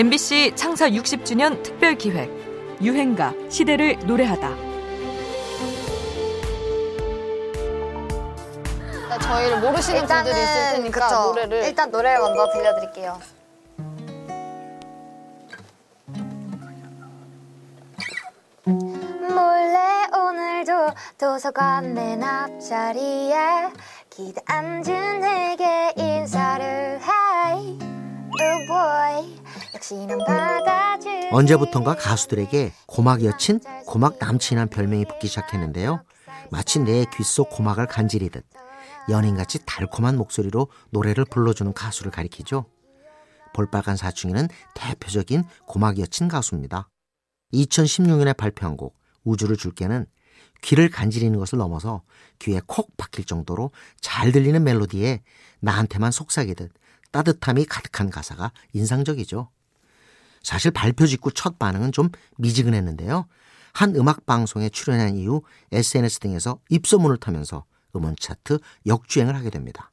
MBC 창사 60주년 특별 기획 유행가 시대를 노래하다. 저희를 모르시는 분들이 있을 테니까 그쵸. 노래를 일단 노래를 먼저 들려드릴게요. 몰래 오늘도 도서관 맨 앞자리에 기대 앉은 내게 인사를 언제부턴가 가수들에게 고막 여친, 고막 남친이란 별명이 붙기 시작했는데요. 마치 내 귀 속 고막을 간지리듯 연인같이 달콤한 목소리로 노래를 불러주는 가수를 가리키죠. 볼빨간 사춘기는 대표적인 고막 여친 가수입니다. 2016년에 발표한 곡 우주를 줄게는 귀를 간지리는 것을 넘어서 귀에 콕 박힐 정도로 잘 들리는 멜로디에 나한테만 속삭이듯 따뜻함이 가득한 가사가 인상적이죠. 사실 발표 직후 첫 반응은 좀 미지근했는데요. 한 음악 방송에 출연한 이후 SNS 등에서 입소문을 타면서 음원 차트 역주행을 하게 됩니다.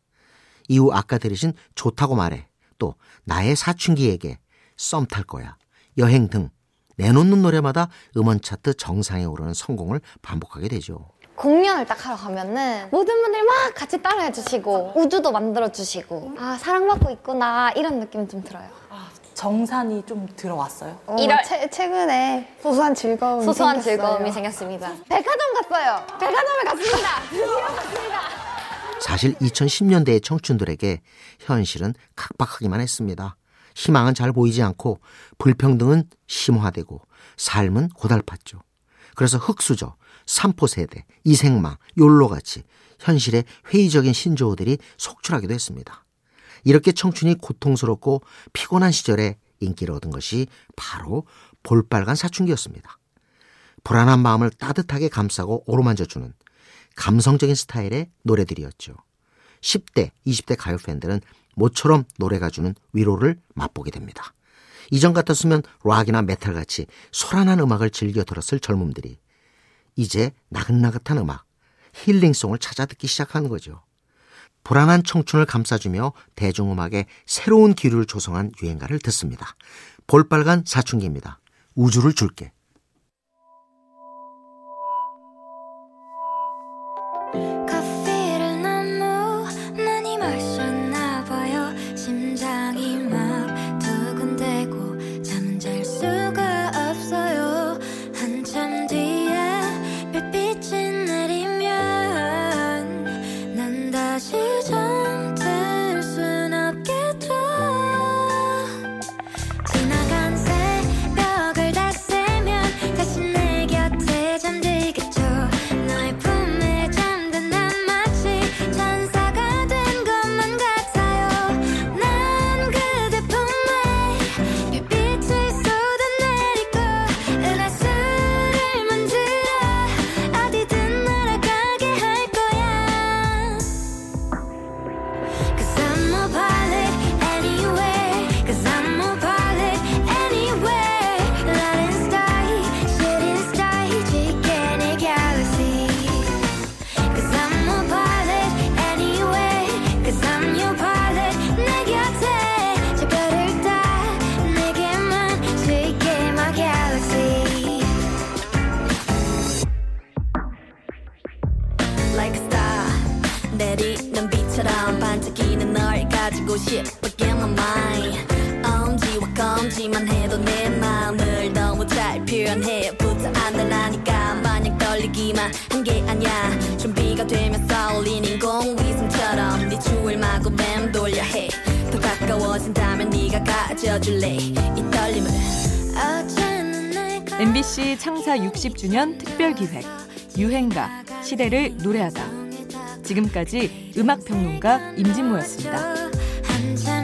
이후 아까 들으신 좋다고 말해 또 나의 사춘기에게 썸 탈 거야 여행 등 내놓는 노래마다 음원 차트 정상에 오르는 성공을 반복하게 되죠. 공연을 딱 하러 가면은 모든 분들이 막 같이 따라해 주시고 우주도 만들어 주시고 아 사랑받고 있구나 이런 느낌 좀 들어요. 아, 정산이 좀 들어왔어요. 어, 이럴- 최, 최근에 소소한 즐거움이 소소한 생겼어요. 즐거움이 생겼습니다. 백화점 갔어요. 백화점에 갔습니다. 사실 2010년대의 청춘들에게 현실은 각박하기만 했습니다. 희망은 잘 보이지 않고 불평등은 심화되고 삶은 고달팠죠. 그래서 흑수저, 삼포세대, 이생망, 욜로같이 현실의 회의적인 신조어들이 속출하기도 했습니다. 이렇게 청춘이 고통스럽고 피곤한 시절에 인기를 얻은 것이 바로 볼빨간 사춘기였습니다. 불안한 마음을 따뜻하게 감싸고 어루만져주는 감성적인 스타일의 노래들이었죠. 10대, 20대 가요 팬들은 모처럼 노래가 주는 위로를 맛보게 됩니다. 이전 같았으면 락이나 메탈 같이 소란한 음악을 즐겨 들었을 젊음들이 이제 나긋나긋한 음악, 힐링송을 찾아 듣기 시작하는 거죠. 불안한 청춘을 감싸주며 대중음악의 새로운 기류를 조성한 유행가를 듣습니다. 볼빨간 사춘기입니다. 우주를 줄게. 싶어 get my mind 엄지와 검지만 해도 내 마음을 너무 잘 표현해 붙어 안달나니까 마냥 떨리기만 한 게 아니야. 준비가 되면 쏠린 인공위성처럼 네 주을 마구 맴돌려 해더 가까워진다면 네가 가져줄래? 이 떨림을. MBC 창사 60주년 특별 기획 유행가 시대를 노래하다. 지금까지 음악 평론가 임진모였습니다. 한참